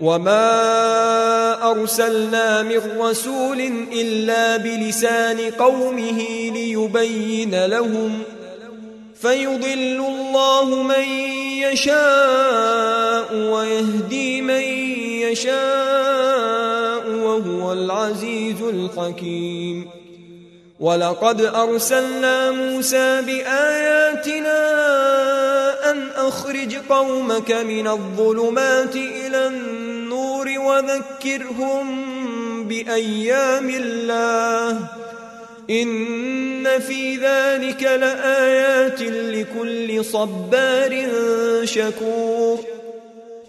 وما ارسلنا من رسول الا بلسان قومه ليبين لهم فيضل الله من يشاء ويهدي من يشاء وهو العزيز الحكيم ولقد ارسلنا موسى باياتنا ان اخرج قومك من الظلمات إلى وذكرهم بأيام الله. إن في ذلك لآيات لكل صبار شكور.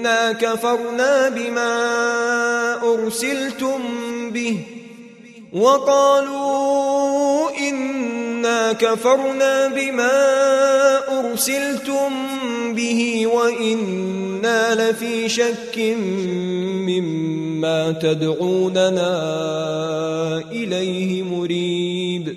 إنا كفرنا بما أرسلتم به وقالوا إنا كفرنا بما أرسلتم به وإنا لفي شك مما تدعوننا إليه مريب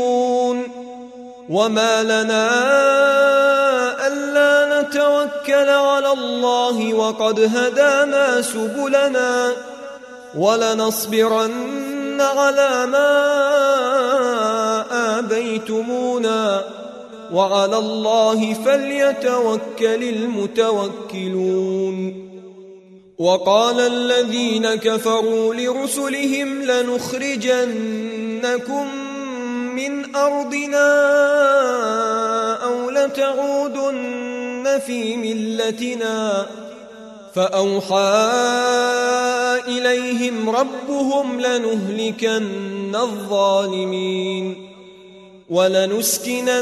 وما لنا ألا نتوكل على الله وقد هدانا سبلنا ولنصبرن على ما آبيتمونا وعلى الله فليتوكل المتوكلون وقال الذين كفروا لرسلهم لنخرجنكم من أرضنا أو لتعودن في ملتنا فأوحى إليهم ربهم لنهلكن الظالمين ولنسكننكم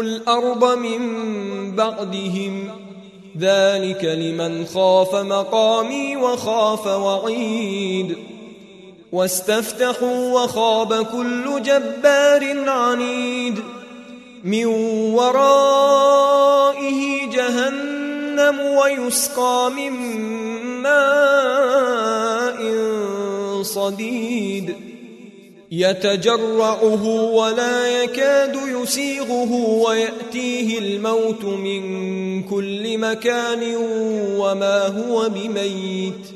الأرض من بعدهم ذلك لمن خاف مقامي وخاف وعيد واستفتحوا وخاب كل جبار عنيد من ورائه جهنم ويسقى من ماء صديد يتجرعه ولا يكاد يسيغه ويأتيه الموت من كل مكان وما هو بميت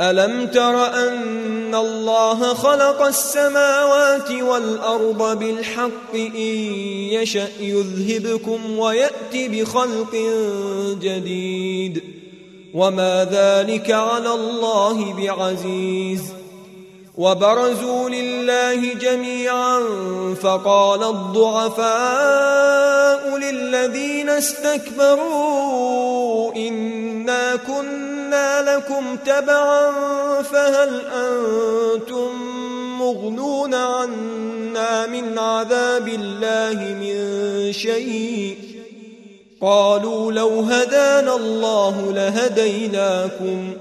ألم تر أن الله خلق السماوات والأرض بالحق إن يشأ يذهبكم ويأت بخلق جديد وما ذلك على الله بعزيز وبرزوا لله جميعا فقال الضعفاء للذين استكبروا إنا كنا لكم تبعا فهل أنتم مغنون عنا من عذاب الله من شيء؟ قالوا لو هدانا الله لهديناكم.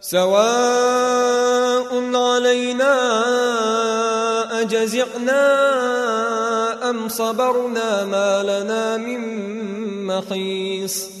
سواء علينا أجزعنا أم صبرنا ما لنا من محيص.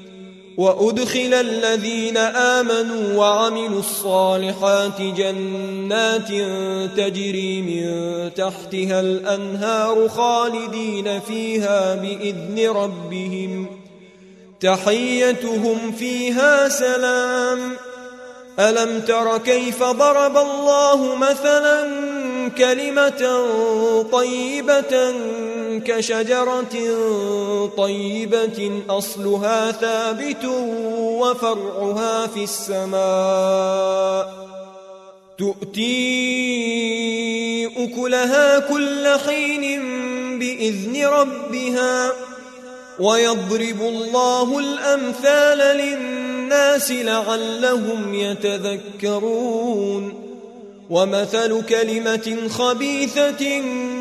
وأدخل الذين آمنوا وعملوا الصالحات جنات تجري من تحتها الأنهار خالدين فيها بإذن ربهم تحيتهم فيها سلام. ألم تر كيف ضرب الله مثلا كلمة طيبة كشجرة طيبة أصلها ثابت وفرعها في السماء. تؤتي أكلها كل حين بإذن ربها ويضرب الله الأمثال للناس لعلهم يتذكرون. ومثل كلمة خبيثة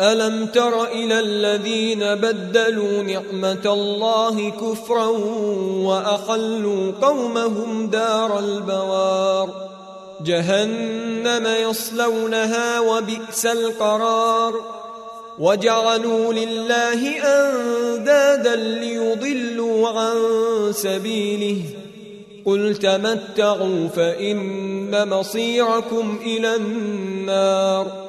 ألم تر إلى الذين بدلوا نعمة الله كفرا واحلوا قومهم دار البوار؟ جهنم يصلونها وبئس القرار. وجعلوا لله أندادا ليضلوا عن سبيله. قل تمتعوا فإن مصيركم إلى النار.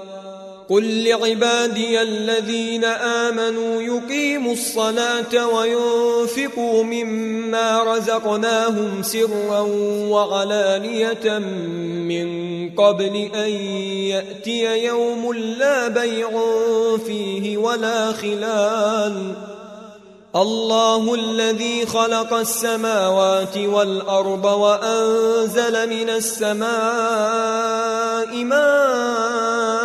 قل لعبادي الذين آمنوا يقيموا الصلاة وينفقوا مما رزقناهم سرا وعلانية من قبل أن يأتي يوم لا بيع فيه ولا خلال. الله الذي خلق السماوات والأرض وأنزل من السماء ماء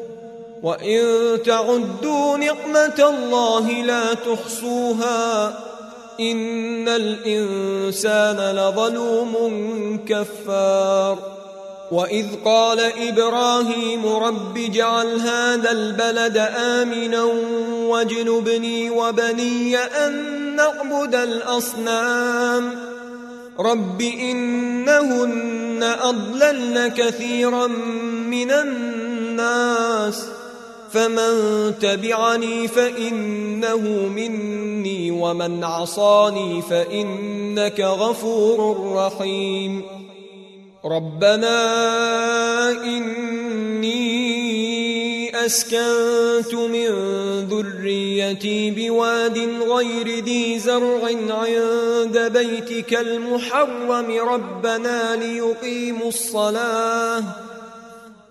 وإن تعدوا نعمة الله لا تحصوها إن الإنسان لظلوم كفار وإذ قال إبراهيم رب اجعل هذا البلد آمنا واجنبني وبني أن نعبد الأصنام رب إنهن أضللن كثيرا من الناس فمن تبعني فإنه مني ومن عصاني فإنك غفور رحيم. ربنا إني أسكنت من ذريتي بواد غير ذي زرع عند بيتك المحرم. ربنا ليقيموا الصلاة.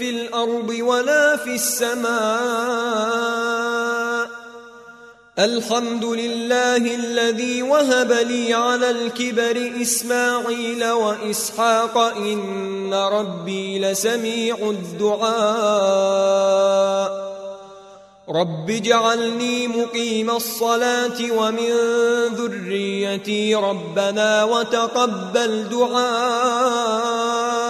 في الأرض ولا في السماء. الحمد لله الذي وهب لي على الكبر إسماعيل وإسحاق. إن ربي لسميع الدعاء. رب اجعلني مقيم الصلاة ومن ذريتي ربنا وتقبل دعاء.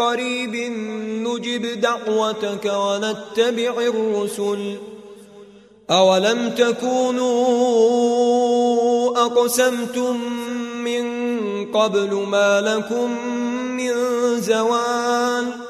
قريب نجب دعوتك ونتبع الرسل. أولم تكونوا أقسمتم من قبل ما لكم من زوال؟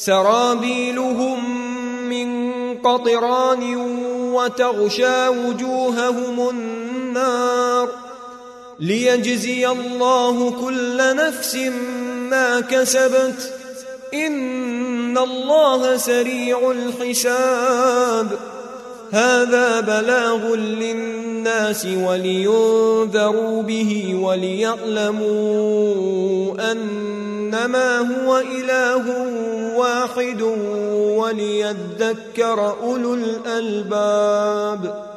سرابيلهم من قطران وتغشى وجوههم النار ليجزي الله كل نفس ما كسبت إن الله سريع الحساب. هذا بلاغ للناس ولينذروا به وليعلموا إنما هو إله واحد وليذكر أولو الألباب.